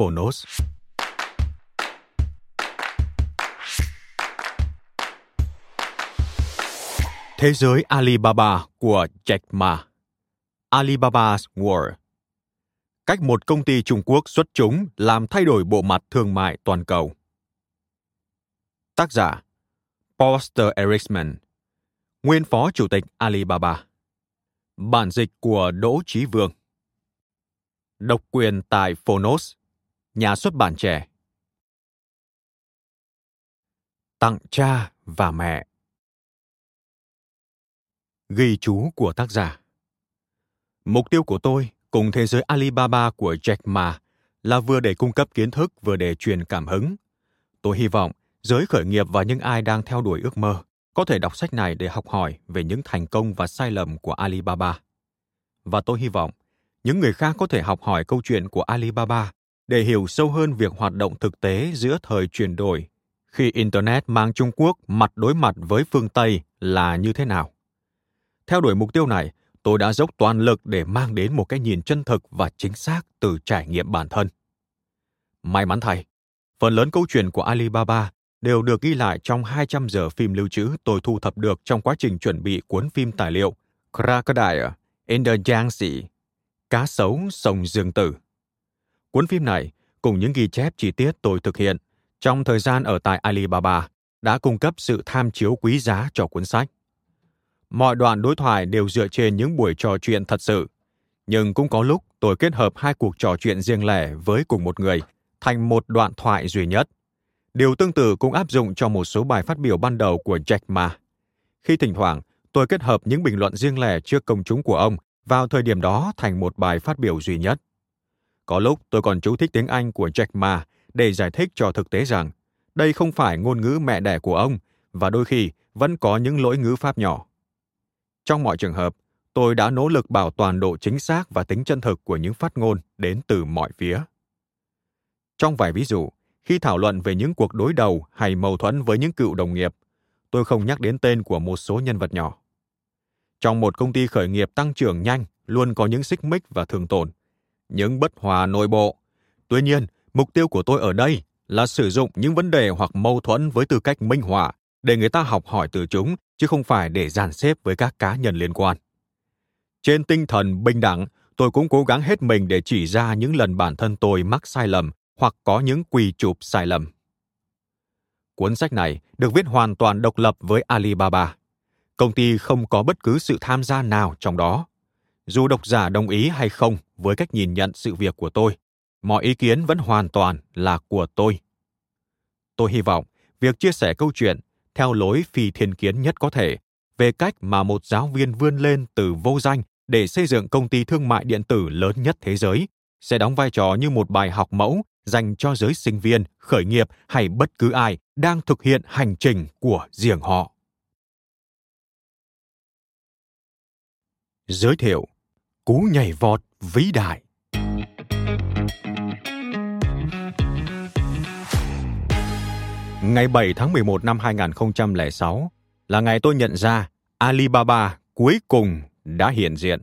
Phonos. Thế giới Alibaba của Jack Ma. Alibaba's World. Cách một công ty Trung Quốc xuất chúng làm thay đổi bộ mặt thương mại toàn cầu. Tác giả Poster Ericsson Nguyên Phó Chủ tịch Alibaba. Bản dịch của Đỗ Chí Vương. Độc quyền tại Phonos, nhà xuất bản trẻ. Tặng cha và mẹ. Ghi chú của tác giả. Mục tiêu của tôi cùng thế giới Alibaba của Jack Ma là vừa để cung cấp kiến thức, vừa để truyền cảm hứng. Tôi hy vọng giới khởi nghiệp và những ai đang theo đuổi ước mơ có thể đọc sách này để học hỏi về những thành công và sai lầm của Alibaba. Và tôi hy vọng những người khác có thể học hỏi câu chuyện của Alibaba để hiểu sâu hơn việc hoạt động thực tế giữa thời chuyển đổi khi Internet mang Trung Quốc mặt đối mặt với phương Tây là như thế nào. Theo đuổi mục tiêu này, tôi đã dốc toàn lực để mang đến một cái nhìn chân thực và chính xác từ trải nghiệm bản thân. May mắn thay, phần lớn câu chuyện của Alibaba đều được ghi lại trong 200 giờ phim lưu trữ tôi thu thập được trong quá trình chuẩn bị cuốn phim tài liệu Crocodile in the Yangtze Cá sấu sông Dương Tử. Cuốn phim này, cùng những ghi chép chi tiết tôi thực hiện trong thời gian ở tại Alibaba, đã cung cấp sự tham chiếu quý giá cho cuốn sách. Mọi đoạn đối thoại đều dựa trên những buổi trò chuyện thật sự, nhưng cũng có lúc tôi kết hợp hai cuộc trò chuyện riêng lẻ với cùng một người thành một đoạn thoại duy nhất. Điều tương tự cũng áp dụng cho một số bài phát biểu ban đầu của Jack Ma. Khi thỉnh thoảng, tôi kết hợp những bình luận riêng lẻ trước công chúng của ông vào thời điểm đó thành một bài phát biểu duy nhất. Có lúc tôi còn chú thích tiếng Anh của Jack Ma để giải thích cho thực tế rằng đây không phải ngôn ngữ mẹ đẻ của ông và đôi khi vẫn có những lỗi ngữ pháp nhỏ. Trong mọi trường hợp, tôi đã nỗ lực bảo toàn độ chính xác và tính chân thực của những phát ngôn đến từ mọi phía. Trong vài ví dụ, khi thảo luận về những cuộc đối đầu hay mâu thuẫn với những cựu đồng nghiệp, tôi không nhắc đến tên của một số nhân vật nhỏ. Trong một công ty khởi nghiệp tăng trưởng nhanh, luôn có những xích mích và thường tổn, những bất hòa nội bộ. Tuy nhiên, mục tiêu của tôi ở đây là sử dụng những vấn đề hoặc mâu thuẫn với tư cách minh họa để người ta học hỏi từ chúng, chứ không phải để dàn xếp với các cá nhân liên quan. Trên tinh thần bình đẳng, tôi cũng cố gắng hết mình để chỉ ra những lần bản thân tôi mắc sai lầm hoặc có những quỳ chụp sai lầm. Cuốn sách này được viết hoàn toàn độc lập với Alibaba công ty không có bất cứ sự tham gia nào trong đó. Dù độc giả đồng ý hay không với cách nhìn nhận sự việc của tôi, mọi ý kiến vẫn hoàn toàn là của tôi. Tôi hy vọng việc chia sẻ câu chuyện theo lối phi thiên kiến nhất có thể về cách mà một giáo viên vươn lên từ vô danh để xây dựng công ty thương mại điện tử lớn nhất thế giới sẽ đóng vai trò như một bài học mẫu dành cho giới sinh viên, khởi nghiệp hay bất cứ ai đang thực hiện hành trình của riêng họ. Giới thiệu Cú nhảy vọt vĩ đại. Ngày 7 tháng 11 năm 2006 là ngày tôi nhận ra Alibaba cuối cùng đã hiện diện.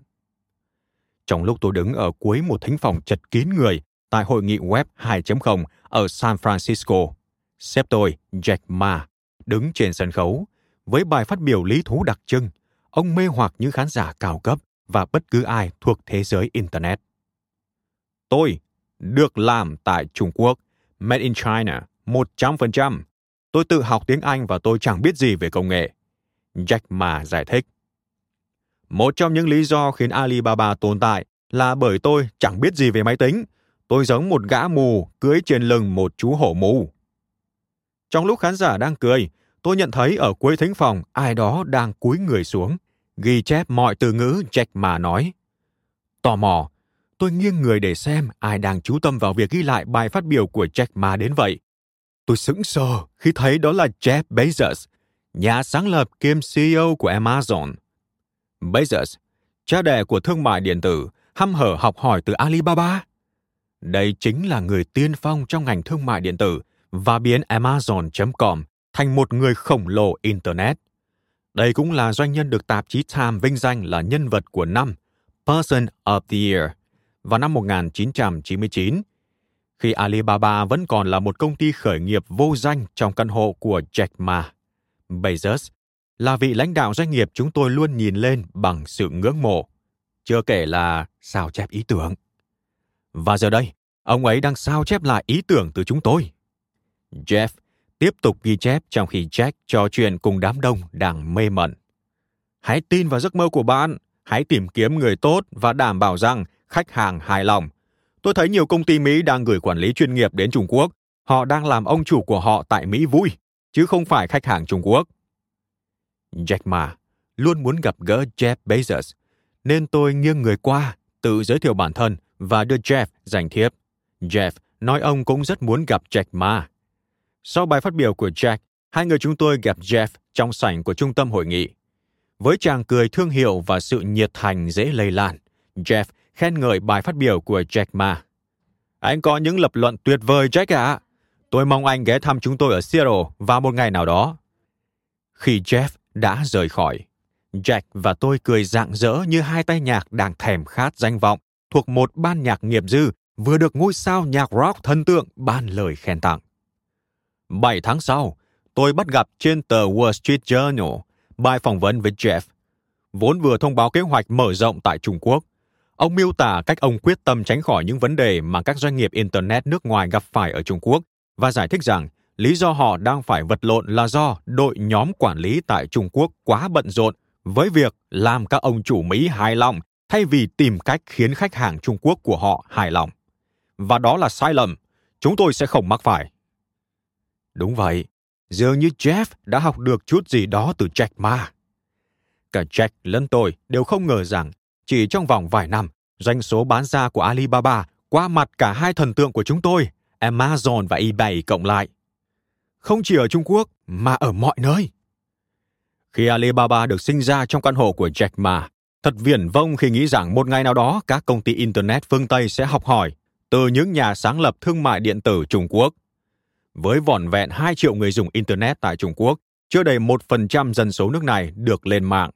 Trong lúc tôi đứng ở cuối một thính phòng chật kín người tại hội nghị web 2.0 ở San Francisco, sếp tôi, Jack Ma, đứng trên sân khấu, với bài phát biểu lý thú đặc trưng, ông mê hoặc những khán giả cao cấp và bất cứ ai thuộc thế giới Internet. Tôi được làm tại Trung Quốc, made in China, 100%. Tôi tự học tiếng Anh và tôi chẳng biết gì về công nghệ. Jack Ma giải thích. Một trong những lý do khiến Alibaba tồn tại là bởi tôi chẳng biết gì về máy tính. Tôi giống một gã mù cưới trên lưng một chú hổ mù. Trong lúc khán giả đang cười, tôi nhận thấy ở cuối thính phòng ai đó đang cúi người xuống, ghi chép mọi từ ngữ Jack Ma nói. Tò mò, tôi nghiêng người để xem ai đang chú tâm vào việc ghi lại bài phát biểu của Jack Ma đến vậy. Tôi sững sờ khi thấy đó là Jeff Bezos, nhà sáng lập kiêm CEO của Amazon. Bezos, cha đẻ của thương mại điện tử, hăm hở học hỏi từ Alibaba. Đây chính là người tiên phong trong ngành thương mại điện tử và biến Amazon.com thành một người khổng lồ Internet. Đây cũng là doanh nhân được tạp chí Time vinh danh là nhân vật của năm, Person of the Year, vào năm 1999, khi Alibaba vẫn còn là một công ty khởi nghiệp vô danh trong căn hộ của Jack Ma. Bezos là vị lãnh đạo doanh nghiệp chúng tôi luôn nhìn lên bằng sự ngưỡng mộ, chưa kể là sao chép ý tưởng. Và giờ đây, ông ấy đang sao chép lại ý tưởng từ chúng tôi. Jeff tiếp tục ghi chép trong khi Jack trò chuyện cùng đám đông đang mê mẩn. Hãy tin vào giấc mơ của bạn, hãy tìm kiếm người tốt và đảm bảo rằng khách hàng hài lòng. Tôi thấy nhiều công ty Mỹ đang gửi quản lý chuyên nghiệp đến Trung Quốc. Họ đang làm ông chủ của họ tại Mỹ vui, chứ không phải khách hàng Trung Quốc. Jack Ma luôn muốn gặp gỡ Jeff Bezos, nên tôi nghiêng người qua, tự giới thiệu bản thân và đưa Jeff giành thiếp. Jeff nói ông cũng rất muốn gặp Jack Ma. Sau bài phát biểu của Jack, hai người chúng tôi gặp Jeff trong sảnh của trung tâm hội nghị. Với chàng cười thương hiệu và sự nhiệt thành dễ lây lan, Jeff khen ngợi bài phát biểu của Jack Ma. Anh có những lập luận tuyệt vời Jack ạ. À. Tôi mong anh ghé thăm chúng tôi ở Seattle vào một ngày nào đó. Khi Jeff đã rời khỏi, Jack và tôi cười rạng rỡ như hai tay nhạc đang thèm khát danh vọng thuộc một ban nhạc nghiệp dư vừa được ngôi sao nhạc rock thần tượng ban lời khen tặng. 7 tháng sau, tôi bắt gặp trên tờ Wall Street Journal bài phỏng vấn với Jeff, vốn vừa thông báo kế hoạch mở rộng tại Trung Quốc. Ông miêu tả cách ông quyết tâm tránh khỏi những vấn đề mà các doanh nghiệp Internet nước ngoài gặp phải ở Trung Quốc và giải thích rằng lý do họ đang phải vật lộn là do đội nhóm quản lý tại Trung Quốc quá bận rộn với việc làm các ông chủ Mỹ hài lòng thay vì tìm cách khiến khách hàng Trung Quốc của họ hài lòng. Và đó là sai lầm, chúng tôi sẽ không mắc phải. Đúng vậy, dường như Jeff đã học được chút gì đó từ Jack Ma. Cả Jack lẫn tôi đều không ngờ rằng chỉ trong vòng vài năm, doanh số bán ra của Alibaba qua mặt cả hai thần tượng của chúng tôi, Amazon và eBay cộng lại. Không chỉ ở Trung Quốc mà ở mọi nơi. Khi Alibaba được sinh ra trong căn hộ của Jack Ma, thật viển vông khi nghĩ rằng một ngày nào đó các công ty Internet phương Tây sẽ học hỏi từ những nhà sáng lập thương mại điện tử Trung Quốc – với vỏn vẹn 2 triệu người dùng Internet tại Trung Quốc, chưa đầy 1% dân số nước này được lên mạng.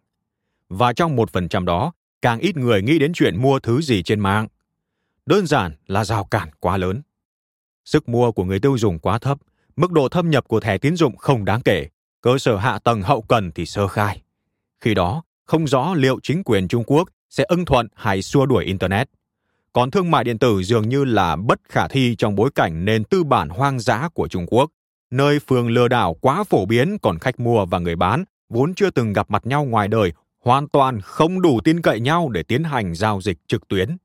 Và trong 1% đó, càng ít người nghĩ đến chuyện mua thứ gì trên mạng. Đơn giản là rào cản quá lớn. Sức mua của người tiêu dùng quá thấp, mức độ thâm nhập của thẻ tín dụng không đáng kể, cơ sở hạ tầng hậu cần thì sơ khai. Khi đó, không rõ liệu chính quyền Trung Quốc sẽ ưng thuận hay xua đuổi Internet còn thương mại điện tử dường như là bất khả thi trong bối cảnh nền tư bản hoang dã của Trung Quốc, nơi phường lừa đảo quá phổ biến còn khách mua và người bán vốn chưa từng gặp mặt nhau ngoài đời hoàn toàn không đủ tin cậy nhau để tiến hành giao dịch trực tuyến.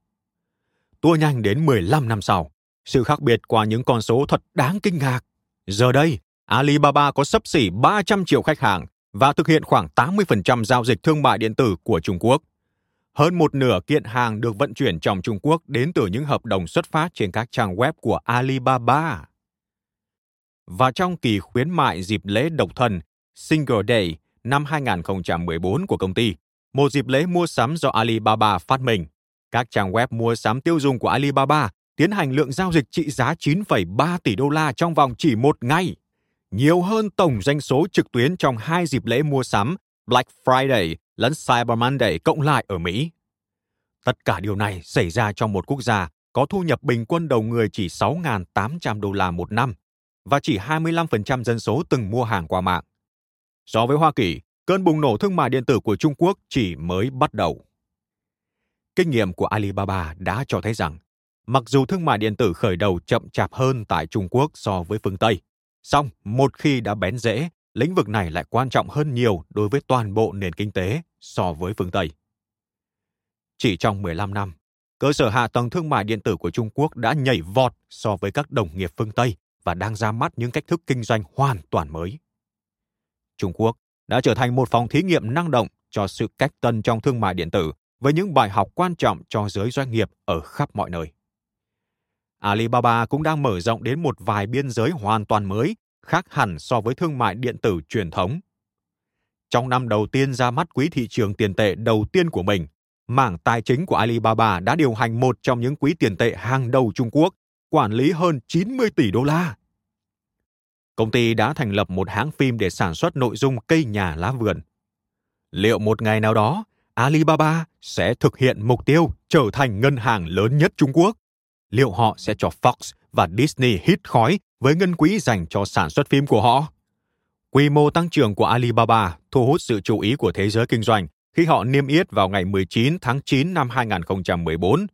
Tua nhanh đến 15 năm sau, sự khác biệt qua những con số thật đáng kinh ngạc. Giờ đây, Alibaba có sấp xỉ 300 triệu khách hàng và thực hiện khoảng 80% giao dịch thương mại điện tử của Trung Quốc – hơn một nửa kiện hàng được vận chuyển trong Trung Quốc đến từ những hợp đồng xuất phát trên các trang web của Alibaba. Và trong kỳ khuyến mại dịp lễ độc thân Single Day năm 2014 của công ty, một dịp lễ mua sắm do Alibaba phát minh, các trang web mua sắm tiêu dùng của Alibaba tiến hành lượng giao dịch trị giá 9,3 tỷ đô la trong vòng chỉ một ngày, nhiều hơn tổng doanh số trực tuyến trong hai dịp lễ mua sắm Black Friday lẫn Cyber Monday cộng lại ở Mỹ. Tất cả điều này xảy ra trong một quốc gia có thu nhập bình quân đầu người chỉ 6.800 đô la một năm và chỉ 25% dân số từng mua hàng qua mạng. So với Hoa Kỳ, cơn bùng nổ thương mại điện tử của Trung Quốc chỉ mới bắt đầu. Kinh nghiệm của Alibaba đã cho thấy rằng, mặc dù thương mại điện tử khởi đầu chậm chạp hơn tại Trung Quốc so với phương Tây, song một khi đã bén rễ, lĩnh vực này lại quan trọng hơn nhiều đối với toàn bộ nền kinh tế so với phương Tây. Chỉ trong 15 năm, cơ sở hạ tầng thương mại điện tử của Trung Quốc đã nhảy vọt so với các đồng nghiệp phương Tây và đang ra mắt những cách thức kinh doanh hoàn toàn mới. Trung Quốc đã trở thành một phòng thí nghiệm năng động cho sự cách tân trong thương mại điện tử với những bài học quan trọng cho giới doanh nghiệp ở khắp mọi nơi. Alibaba cũng đang mở rộng đến một vài biên giới hoàn toàn mới, khác hẳn so với thương mại điện tử truyền thống. Trong năm đầu tiên ra mắt quỹ thị trường tiền tệ đầu tiên của mình, mảng tài chính của Alibaba đã điều hành một trong những quỹ tiền tệ hàng đầu Trung Quốc, quản lý hơn 90 tỷ đô la. Công ty đã thành lập một hãng phim để sản xuất nội dung cây nhà lá vườn. Liệu một ngày nào đó, Alibaba sẽ thực hiện mục tiêu trở thành ngân hàng lớn nhất Trung Quốc? Liệu họ sẽ cho Fox và Disney hít khói với ngân quỹ dành cho sản xuất phim của họ? Quy mô tăng trưởng của Alibaba thu hút sự chú ý của thế giới kinh doanh khi họ niêm yết vào ngày 19 tháng 9 năm 2014.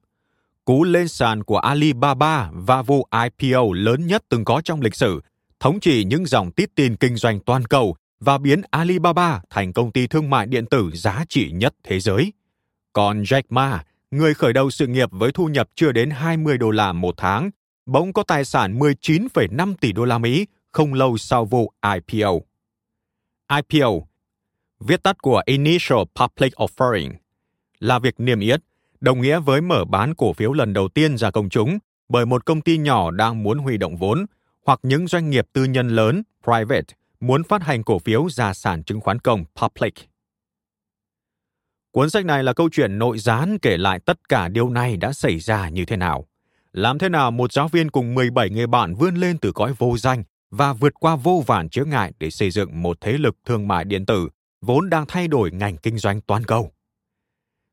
Cú lên sàn của Alibaba và vụ IPO lớn nhất từng có trong lịch sử, thống trị những dòng tít tin kinh doanh toàn cầu và biến Alibaba thành công ty thương mại điện tử giá trị nhất thế giới. Còn Jack Ma, người khởi đầu sự nghiệp với thu nhập chưa đến 20 đô la một tháng, bỗng có tài sản 19,5 tỷ đô la Mỹ không lâu sau vụ IPO. IPO, viết tắt của Initial Public Offering, là việc niêm yết, đồng nghĩa với mở bán cổ phiếu lần đầu tiên ra công chúng bởi một công ty nhỏ đang muốn huy động vốn hoặc những doanh nghiệp tư nhân lớn, private, muốn phát hành cổ phiếu ra sản chứng khoán công public. Cuốn sách này là câu chuyện nội gián kể lại tất cả điều này đã xảy ra như thế nào. Làm thế nào một giáo viên cùng 17 người bạn vươn lên từ cõi vô danh và vượt qua vô vàn chướng ngại để xây dựng một thế lực thương mại điện tử vốn đang thay đổi ngành kinh doanh toàn cầu.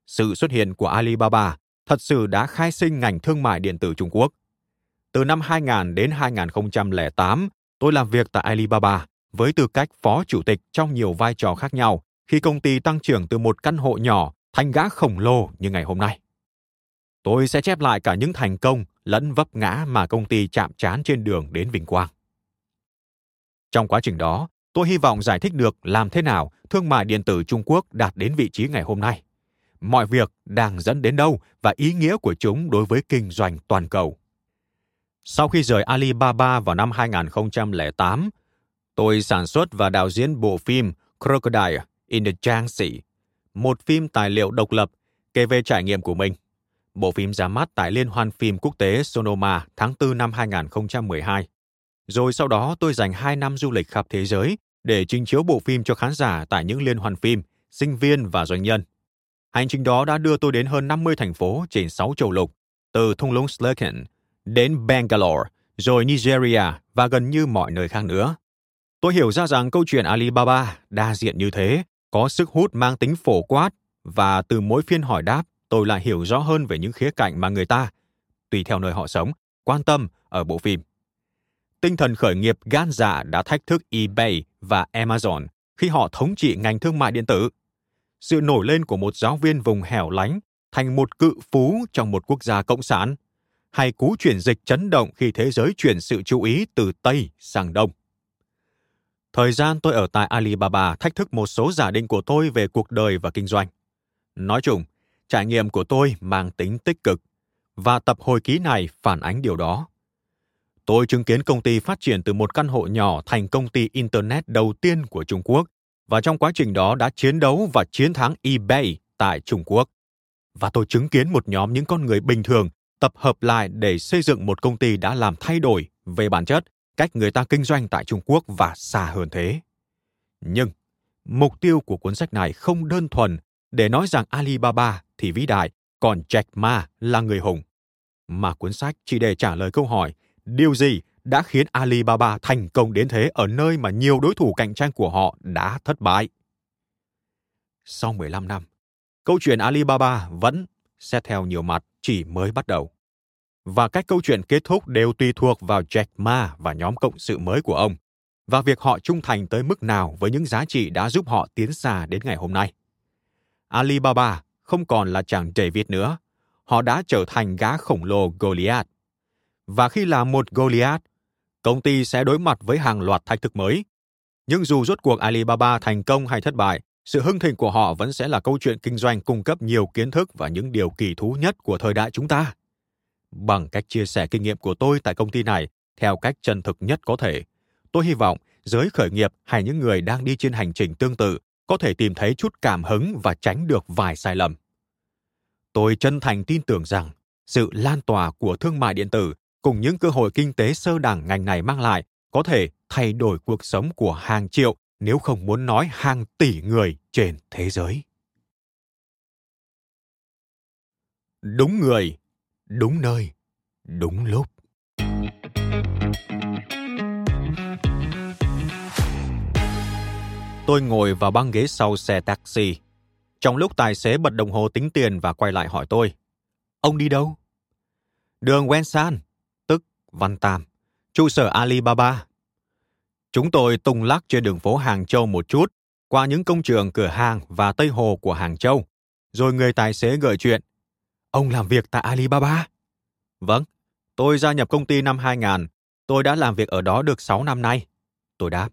Sự xuất hiện của Alibaba thật sự đã khai sinh ngành thương mại điện tử Trung Quốc. Từ năm 2000 đến 2008, tôi làm việc tại Alibaba với tư cách phó chủ tịch trong nhiều vai trò khác nhau khi công ty tăng trưởng từ một căn hộ nhỏ thành gã khổng lồ như ngày hôm nay. Tôi sẽ chép lại cả những thành công lẫn vấp ngã mà công ty chạm trán trên đường đến vinh quang. Trong quá trình đó, tôi hy vọng giải thích được làm thế nào thương mại điện tử Trung Quốc đạt đến vị trí ngày hôm nay. Mọi việc đang dẫn đến đâu và ý nghĩa của chúng đối với kinh doanh toàn cầu. Sau khi rời Alibaba vào năm 2008, tôi sản xuất và đạo diễn bộ phim Crocodile in the Jiangxi, một phim tài liệu độc lập kể về trải nghiệm của mình. Bộ phim ra mắt tại Liên hoan phim quốc tế Sonoma tháng 4 năm 2012. Rồi sau đó tôi dành 2 năm du lịch khắp thế giới để trình chiếu bộ phim cho khán giả tại những liên hoan phim, sinh viên và doanh nhân. Hành trình đó đã đưa tôi đến hơn 50 thành phố trên 6 châu lục, từ thung lũng Slurken đến Bangalore, rồi Nigeria và gần như mọi nơi khác nữa. Tôi hiểu ra rằng câu chuyện Alibaba đa diện như thế, có sức hút mang tính phổ quát và từ mỗi phiên hỏi đáp, tôi lại hiểu rõ hơn về những khía cạnh mà người ta, tùy theo nơi họ sống, quan tâm ở bộ phim. Tinh thần khởi nghiệp gan dạ đã thách thức eBay và Amazon khi họ thống trị ngành thương mại điện tử. Sự nổi lên của một giáo viên vùng hẻo lánh thành một cự phú trong một quốc gia cộng sản, hay cú chuyển dịch chấn động khi thế giới chuyển sự chú ý từ Tây sang Đông. Thời gian tôi ở tại Alibaba thách thức một số giả định của tôi về cuộc đời và kinh doanh. Nói chung, trải nghiệm của tôi mang tính tích cực, và tập hồi ký này phản ánh điều đó. Tôi chứng kiến công ty phát triển từ một căn hộ nhỏ thành công ty Internet đầu tiên của Trung Quốc, và trong quá trình đó đã chiến đấu và chiến thắng eBay tại Trung Quốc. Và tôi chứng kiến một nhóm những con người bình thường tập hợp lại để xây dựng một công ty đã làm thay đổi về bản chất cách người ta kinh doanh tại Trung Quốc và xa hơn thế. Nhưng, mục tiêu của cuốn sách này không đơn thuần để nói rằng Alibaba thì vĩ đại, còn Jack Ma là người hùng. Mà cuốn sách chỉ để trả lời câu hỏi điều gì đã khiến Alibaba thành công đến thế ở nơi mà nhiều đối thủ cạnh tranh của họ đã thất bại. Sau 15 năm, câu chuyện Alibaba vẫn, xét theo nhiều mặt, chỉ mới bắt đầu và cách câu chuyện kết thúc đều tùy thuộc vào Jack Ma và nhóm cộng sự mới của ông. và việc họ trung thành tới mức nào với những giá trị đã giúp họ tiến xa đến ngày hôm nay. Alibaba không còn là chàng David nữa, họ đã trở thành gã khổng lồ Goliath. Và khi là một Goliath, công ty sẽ đối mặt với hàng loạt thách thức mới. Nhưng dù rốt cuộc Alibaba thành công hay thất bại, sự hưng thịnh của họ vẫn sẽ là câu chuyện kinh doanh cung cấp nhiều kiến thức và những điều kỳ thú nhất của thời đại chúng ta. Bằng cách chia sẻ kinh nghiệm của tôi tại công ty này theo cách chân thực nhất có thể, tôi hy vọng giới khởi nghiệp hay những người đang đi trên hành trình tương tự có thể tìm thấy chút cảm hứng và tránh được vài sai lầm. Tôi chân thành tin tưởng rằng sự lan tỏa của thương mại điện tử cùng những cơ hội kinh tế sơ đẳng ngành này mang lại có thể thay đổi cuộc sống của hàng triệu nếu không muốn nói hàng tỷ người trên thế giới. Đúng người, đúng nơi, đúng lúc. Tôi ngồi vào băng ghế sau xe taxi. Trong lúc tài xế bật đồng hồ tính tiền và quay lại hỏi tôi. Ông đi đâu? Đường Wensan, tức Văn Tam, trụ sở Alibaba. Chúng tôi tung lắc trên đường phố Hàng Châu một chút, qua những công trường cửa hàng và Tây Hồ của Hàng Châu. Rồi người tài xế gợi chuyện. Ông làm việc tại Alibaba? Vâng, tôi gia nhập công ty năm 2000. Tôi đã làm việc ở đó được 6 năm nay. Tôi đáp.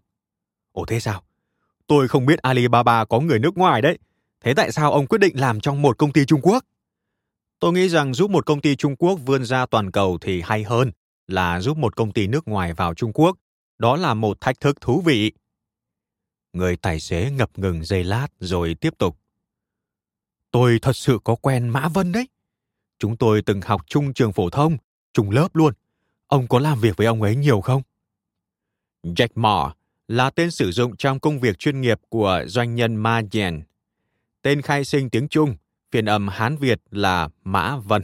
Ồ thế sao? Tôi không biết Alibaba có người nước ngoài đấy. Thế tại sao ông quyết định làm trong một công ty Trung Quốc? Tôi nghĩ rằng giúp một công ty Trung Quốc vươn ra toàn cầu thì hay hơn là giúp một công ty nước ngoài vào Trung Quốc. Đó là một thách thức thú vị. Người tài xế ngập ngừng giây lát rồi tiếp tục. Tôi thật sự có quen Mã Vân đấy. Chúng tôi từng học chung trường phổ thông, chung lớp luôn. Ông có làm việc với ông ấy nhiều không? Jack Ma là tên sử dụng trong công việc chuyên nghiệp của doanh nhân Ma Yen. Tên khai sinh tiếng Trung, phiên âm Hán Việt là Mã Vân.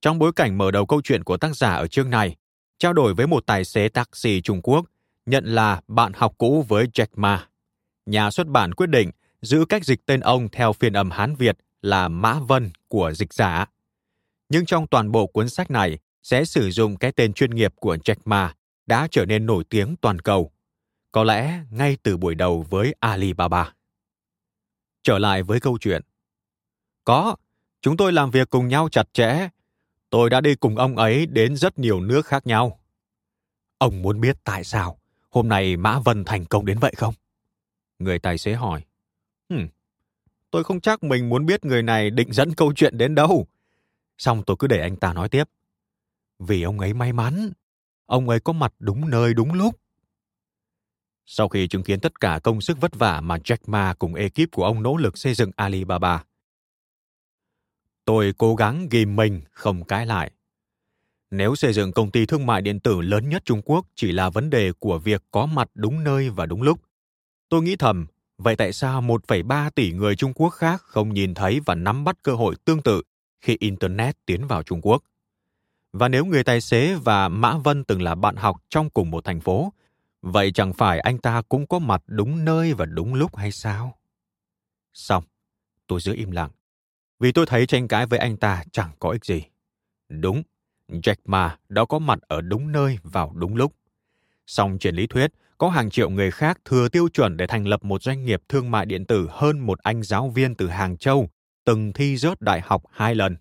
Trong bối cảnh mở đầu câu chuyện của tác giả ở chương này, trao đổi với một tài xế taxi Trung Quốc, nhận là bạn học cũ với Jack Ma. Nhà xuất bản quyết định giữ cách dịch tên ông theo phiên âm Hán Việt là Mã Vân của dịch giả. Nhưng trong toàn bộ cuốn sách này sẽ sử dụng cái tên chuyên nghiệp của Jack Ma đã trở nên nổi tiếng toàn cầu có lẽ ngay từ buổi đầu với Alibaba. Trở lại với câu chuyện. Có, chúng tôi làm việc cùng nhau chặt chẽ. Tôi đã đi cùng ông ấy đến rất nhiều nước khác nhau. Ông muốn biết tại sao hôm nay Mã Vân thành công đến vậy không? Người tài xế hỏi. Hmm, tôi không chắc mình muốn biết người này định dẫn câu chuyện đến đâu. Xong tôi cứ để anh ta nói tiếp. Vì ông ấy may mắn. Ông ấy có mặt đúng nơi đúng lúc sau khi chứng kiến tất cả công sức vất vả mà Jack Ma cùng ekip của ông nỗ lực xây dựng Alibaba. Tôi cố gắng ghim mình, không cãi lại. Nếu xây dựng công ty thương mại điện tử lớn nhất Trung Quốc chỉ là vấn đề của việc có mặt đúng nơi và đúng lúc, tôi nghĩ thầm, vậy tại sao 1,3 tỷ người Trung Quốc khác không nhìn thấy và nắm bắt cơ hội tương tự khi Internet tiến vào Trung Quốc? Và nếu người tài xế và Mã Vân từng là bạn học trong cùng một thành phố, Vậy chẳng phải anh ta cũng có mặt đúng nơi và đúng lúc hay sao? Xong, tôi giữ im lặng. Vì tôi thấy tranh cãi với anh ta chẳng có ích gì. Đúng, Jack Ma đã có mặt ở đúng nơi vào đúng lúc. Song trên lý thuyết, có hàng triệu người khác thừa tiêu chuẩn để thành lập một doanh nghiệp thương mại điện tử hơn một anh giáo viên từ Hàng Châu từng thi rớt đại học hai lần.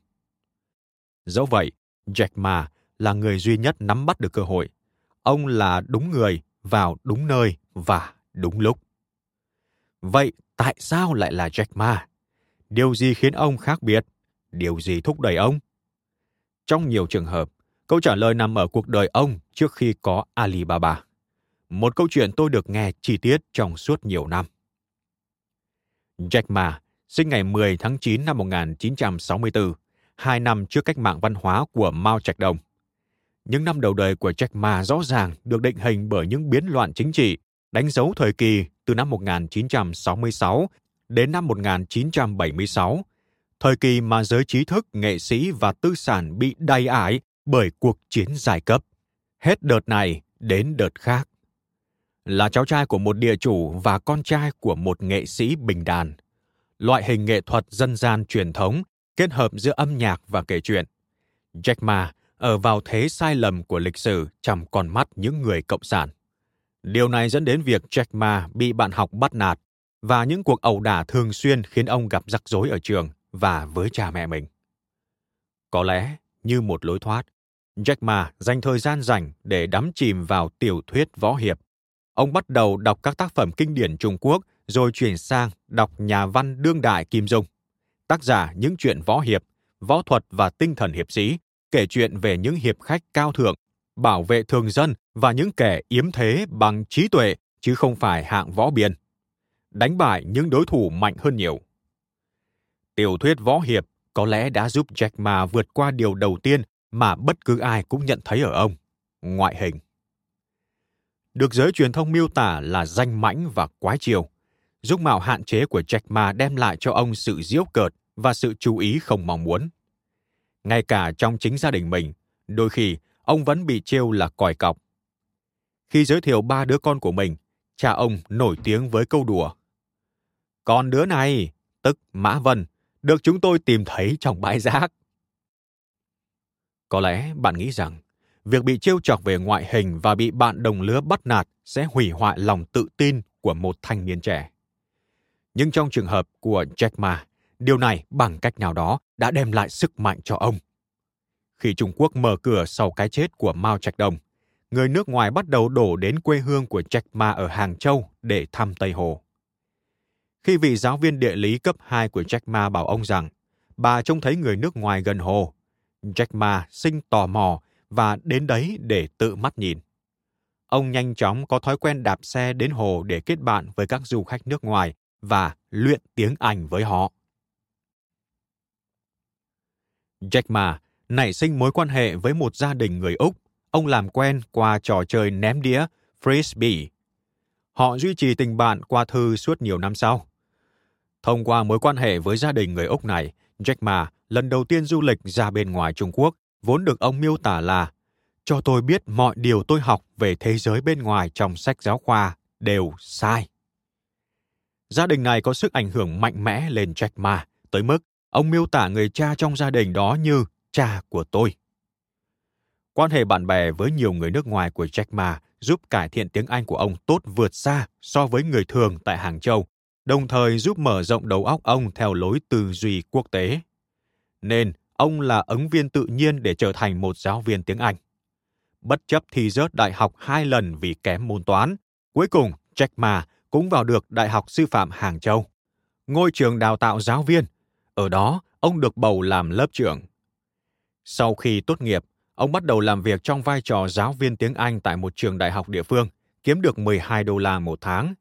Dẫu vậy, Jack Ma là người duy nhất nắm bắt được cơ hội. Ông là đúng người vào đúng nơi và đúng lúc. Vậy tại sao lại là Jack Ma? Điều gì khiến ông khác biệt? Điều gì thúc đẩy ông? Trong nhiều trường hợp, câu trả lời nằm ở cuộc đời ông trước khi có Alibaba. Một câu chuyện tôi được nghe chi tiết trong suốt nhiều năm. Jack Ma sinh ngày 10 tháng 9 năm 1964, hai năm trước cách mạng văn hóa của Mao Trạch Đông. Những năm đầu đời của Jack Ma rõ ràng được định hình bởi những biến loạn chính trị, đánh dấu thời kỳ từ năm 1966 đến năm 1976, thời kỳ mà giới trí thức, nghệ sĩ và tư sản bị đầy ải bởi cuộc chiến giai cấp. Hết đợt này đến đợt khác. Là cháu trai của một địa chủ và con trai của một nghệ sĩ bình đàn. Loại hình nghệ thuật dân gian truyền thống kết hợp giữa âm nhạc và kể chuyện. Jack Ma ở vào thế sai lầm của lịch sử trong con mắt những người cộng sản. Điều này dẫn đến việc Jack Ma bị bạn học bắt nạt và những cuộc ẩu đả thường xuyên khiến ông gặp rắc rối ở trường và với cha mẹ mình. Có lẽ, như một lối thoát, Jack Ma dành thời gian rảnh để đắm chìm vào tiểu thuyết võ hiệp. Ông bắt đầu đọc các tác phẩm kinh điển Trung Quốc rồi chuyển sang đọc nhà văn đương đại Kim Dung, tác giả những chuyện võ hiệp, võ thuật và tinh thần hiệp sĩ, kể chuyện về những hiệp khách cao thượng, bảo vệ thường dân và những kẻ yếm thế bằng trí tuệ chứ không phải hạng võ biên. Đánh bại những đối thủ mạnh hơn nhiều. Tiểu thuyết võ hiệp có lẽ đã giúp Jack Ma vượt qua điều đầu tiên mà bất cứ ai cũng nhận thấy ở ông, ngoại hình. Được giới truyền thông miêu tả là danh mãnh và quái chiều, dung mạo hạn chế của Jack Ma đem lại cho ông sự diễu cợt và sự chú ý không mong muốn. Ngay cả trong chính gia đình mình, đôi khi ông vẫn bị trêu là còi cọc. Khi giới thiệu ba đứa con của mình, cha ông nổi tiếng với câu đùa. Con đứa này, tức Mã Vân, được chúng tôi tìm thấy trong bãi rác. Có lẽ bạn nghĩ rằng việc bị trêu chọc về ngoại hình và bị bạn đồng lứa bắt nạt sẽ hủy hoại lòng tự tin của một thanh niên trẻ. Nhưng trong trường hợp của Jack Ma, điều này bằng cách nào đó đã đem lại sức mạnh cho ông. Khi Trung Quốc mở cửa sau cái chết của Mao Trạch Đông, người nước ngoài bắt đầu đổ đến quê hương của Jack Ma ở Hàng Châu để thăm Tây Hồ. Khi vị giáo viên địa lý cấp 2 của Jack Ma bảo ông rằng bà trông thấy người nước ngoài gần hồ, Jack Ma sinh tò mò và đến đấy để tự mắt nhìn. Ông nhanh chóng có thói quen đạp xe đến hồ để kết bạn với các du khách nước ngoài và luyện tiếng Anh với họ. Jack Ma nảy sinh mối quan hệ với một gia đình người Úc. Ông làm quen qua trò chơi ném đĩa Frisbee. Họ duy trì tình bạn qua thư suốt nhiều năm sau. Thông qua mối quan hệ với gia đình người Úc này, Jack Ma lần đầu tiên du lịch ra bên ngoài Trung Quốc, vốn được ông miêu tả là cho tôi biết mọi điều tôi học về thế giới bên ngoài trong sách giáo khoa đều sai. Gia đình này có sức ảnh hưởng mạnh mẽ lên Jack Ma, tới mức ông miêu tả người cha trong gia đình đó như cha của tôi. Quan hệ bạn bè với nhiều người nước ngoài của Jack Ma giúp cải thiện tiếng Anh của ông tốt vượt xa so với người thường tại Hàng Châu, đồng thời giúp mở rộng đầu óc ông theo lối tư duy quốc tế. Nên ông là ứng viên tự nhiên để trở thành một giáo viên tiếng Anh. Bất chấp thi rớt đại học hai lần vì kém môn toán, cuối cùng Jack Ma cũng vào được Đại học Sư phạm Hàng Châu. Ngôi trường đào tạo giáo viên. Ở đó, ông được bầu làm lớp trưởng. Sau khi tốt nghiệp, ông bắt đầu làm việc trong vai trò giáo viên tiếng Anh tại một trường đại học địa phương, kiếm được 12 đô la một tháng.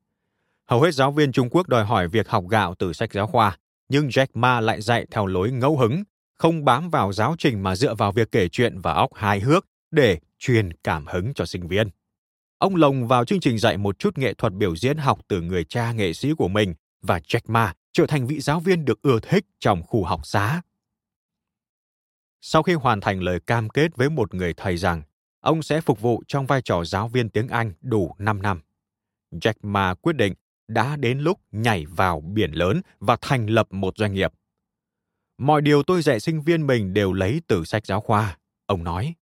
Hầu hết giáo viên Trung Quốc đòi hỏi việc học gạo từ sách giáo khoa, nhưng Jack Ma lại dạy theo lối ngẫu hứng, không bám vào giáo trình mà dựa vào việc kể chuyện và óc hài hước để truyền cảm hứng cho sinh viên. Ông lồng vào chương trình dạy một chút nghệ thuật biểu diễn học từ người cha nghệ sĩ của mình và Jack Ma trở thành vị giáo viên được ưa thích trong khu học xá. Sau khi hoàn thành lời cam kết với một người thầy rằng ông sẽ phục vụ trong vai trò giáo viên tiếng Anh đủ 5 năm, Jack Ma quyết định đã đến lúc nhảy vào biển lớn và thành lập một doanh nghiệp. Mọi điều tôi dạy sinh viên mình đều lấy từ sách giáo khoa, ông nói.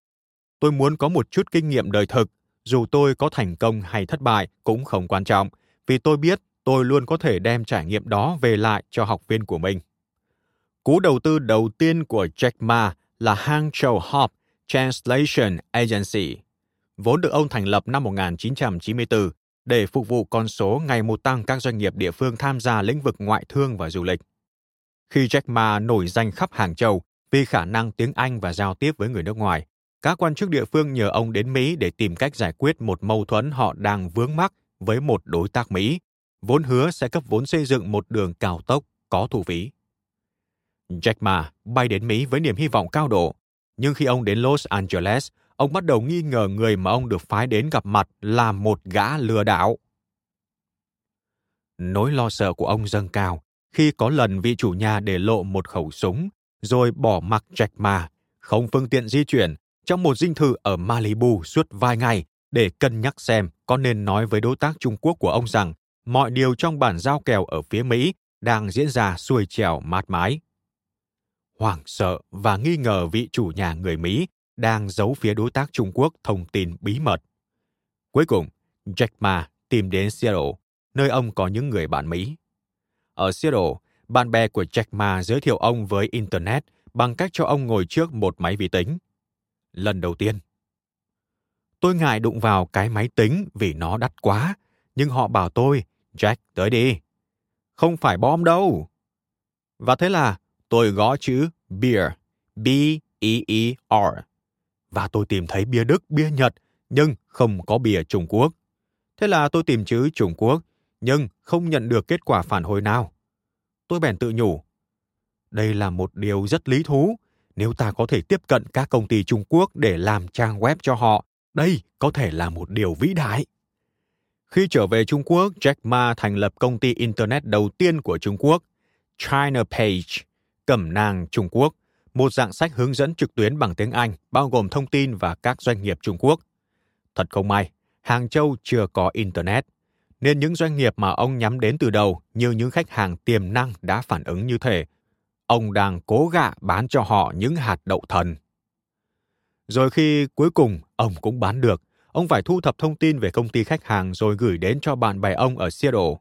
Tôi muốn có một chút kinh nghiệm đời thực, dù tôi có thành công hay thất bại cũng không quan trọng, vì tôi biết tôi luôn có thể đem trải nghiệm đó về lại cho học viên của mình. Cú đầu tư đầu tiên của Jack Ma là Hangzhou Hop Translation Agency, vốn được ông thành lập năm 1994 để phục vụ con số ngày một tăng các doanh nghiệp địa phương tham gia lĩnh vực ngoại thương và du lịch. Khi Jack Ma nổi danh khắp Hàng Châu vì khả năng tiếng Anh và giao tiếp với người nước ngoài, các quan chức địa phương nhờ ông đến Mỹ để tìm cách giải quyết một mâu thuẫn họ đang vướng mắc với một đối tác Mỹ, vốn hứa sẽ cấp vốn xây dựng một đường cao tốc có thu phí. Jack Ma bay đến Mỹ với niềm hy vọng cao độ, nhưng khi ông đến Los Angeles, ông bắt đầu nghi ngờ người mà ông được phái đến gặp mặt là một gã lừa đảo. Nỗi lo sợ của ông dâng cao khi có lần vị chủ nhà để lộ một khẩu súng, rồi bỏ mặc Jack Ma, không phương tiện di chuyển, trong một dinh thự ở Malibu suốt vài ngày để cân nhắc xem có nên nói với đối tác Trung Quốc của ông rằng mọi điều trong bản giao kèo ở phía Mỹ đang diễn ra xuôi trèo mát mái. Hoảng sợ và nghi ngờ vị chủ nhà người Mỹ đang giấu phía đối tác Trung Quốc thông tin bí mật. Cuối cùng, Jack Ma tìm đến Seattle, nơi ông có những người bạn Mỹ. Ở Seattle, bạn bè của Jack Ma giới thiệu ông với Internet bằng cách cho ông ngồi trước một máy vi tính. Lần đầu tiên. Tôi ngại đụng vào cái máy tính vì nó đắt quá, nhưng họ bảo tôi, Jack, tới đi. Không phải bom đâu. Và thế là tôi gõ chữ beer, B-E-E-R. Và tôi tìm thấy bia Đức, bia Nhật, nhưng không có bia Trung Quốc. Thế là tôi tìm chữ Trung Quốc, nhưng không nhận được kết quả phản hồi nào. Tôi bèn tự nhủ, đây là một điều rất lý thú. Nếu ta có thể tiếp cận các công ty Trung Quốc để làm trang web cho họ, đây có thể là một điều vĩ đại. Khi trở về Trung Quốc, Jack Ma thành lập công ty Internet đầu tiên của Trung Quốc, China Page, cẩm nang Trung Quốc, một dạng sách hướng dẫn trực tuyến bằng tiếng Anh, bao gồm thông tin và các doanh nghiệp Trung Quốc. Thật không may, Hàng Châu chưa có Internet, nên những doanh nghiệp mà ông nhắm đến từ đầu như những khách hàng tiềm năng đã phản ứng như thể ông đang cố gạ bán cho họ những hạt đậu thần. Rồi khi cuối cùng ông cũng bán được, ông phải thu thập thông tin về công ty khách hàng rồi gửi đến cho bạn bè ông ở Seattle.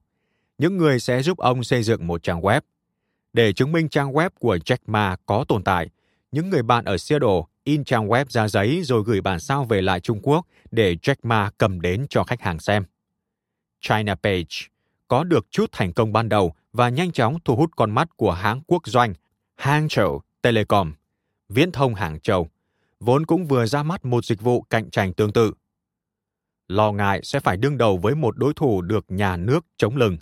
Những người sẽ giúp ông xây dựng một trang web. Để chứng minh trang web của Jack Ma có tồn tại, những người bạn ở Seattle in trang web ra giấy rồi gửi bản sao về lại Trung Quốc để Jack Ma cầm đến cho khách hàng xem. China Page có được chút thành công ban đầu và nhanh chóng thu hút con mắt của hãng quốc doanh Hangzhou Telecom, viễn thông Hàng Châu, vốn cũng vừa ra mắt một dịch vụ cạnh tranh tương tự. Lo ngại sẽ phải đương đầu với một đối thủ được nhà nước chống lưng,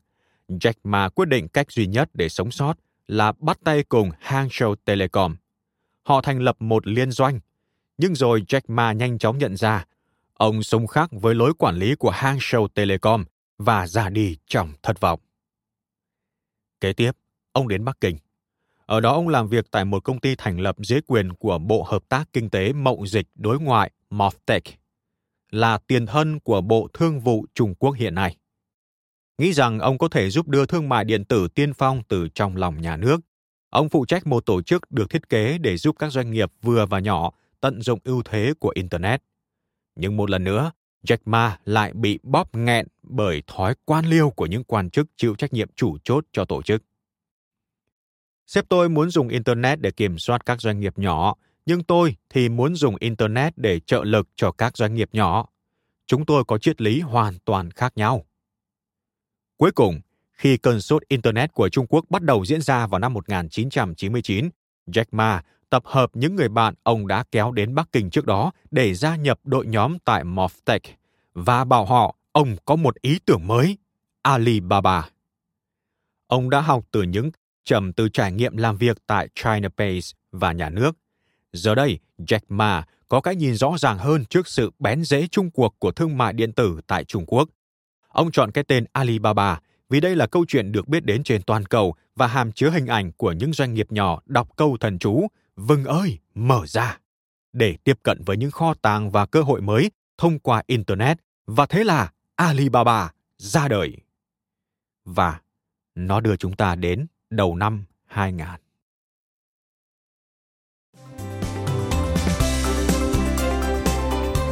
Jack Ma quyết định cách duy nhất để sống sót là bắt tay cùng Hangzhou Telecom. Họ thành lập một liên doanh, nhưng rồi Jack Ma nhanh chóng nhận ra ông sống khác với lối quản lý của Hangzhou Telecom và ra đi trong thất vọng. Kế tiếp, ông đến Bắc Kinh. Ở đó ông làm việc tại một công ty thành lập dưới quyền của Bộ Hợp tác Kinh tế Mậu Dịch Đối ngoại MOFTECH, là tiền thân của Bộ Thương vụ Trung Quốc hiện nay. Nghĩ rằng ông có thể giúp đưa thương mại điện tử tiên phong từ trong lòng nhà nước. Ông phụ trách một tổ chức được thiết kế để giúp các doanh nghiệp vừa và nhỏ tận dụng ưu thế của Internet. Nhưng một lần nữa, Jack Ma lại bị bóp nghẹn bởi thói quan liêu của những quan chức chịu trách nhiệm chủ chốt cho tổ chức. Sếp tôi muốn dùng Internet để kiểm soát các doanh nghiệp nhỏ, nhưng tôi thì muốn dùng Internet để trợ lực cho các doanh nghiệp nhỏ. Chúng tôi có triết lý hoàn toàn khác nhau. Cuối cùng, khi cơn sốt Internet của Trung Quốc bắt đầu diễn ra vào năm 1999, Jack Ma tập hợp những người bạn ông đã kéo đến Bắc Kinh trước đó để gia nhập đội nhóm tại Moftech và bảo họ ông có một ý tưởng mới, Alibaba. Ông đã học từ những trầm từ trải nghiệm làm việc tại China Base và nhà nước. Giờ đây, Jack Ma có cái nhìn rõ ràng hơn trước sự bén rễ chung cuộc của thương mại điện tử tại Trung Quốc. Ông chọn cái tên Alibaba vì đây là câu chuyện được biết đến trên toàn cầu và hàm chứa hình ảnh của những doanh nghiệp nhỏ đọc câu thần chú Vâng ơi, mở ra để tiếp cận với những kho tàng và cơ hội mới thông qua Internet và thế là Alibaba ra đời. Và nó đưa chúng ta đến đầu năm 2000.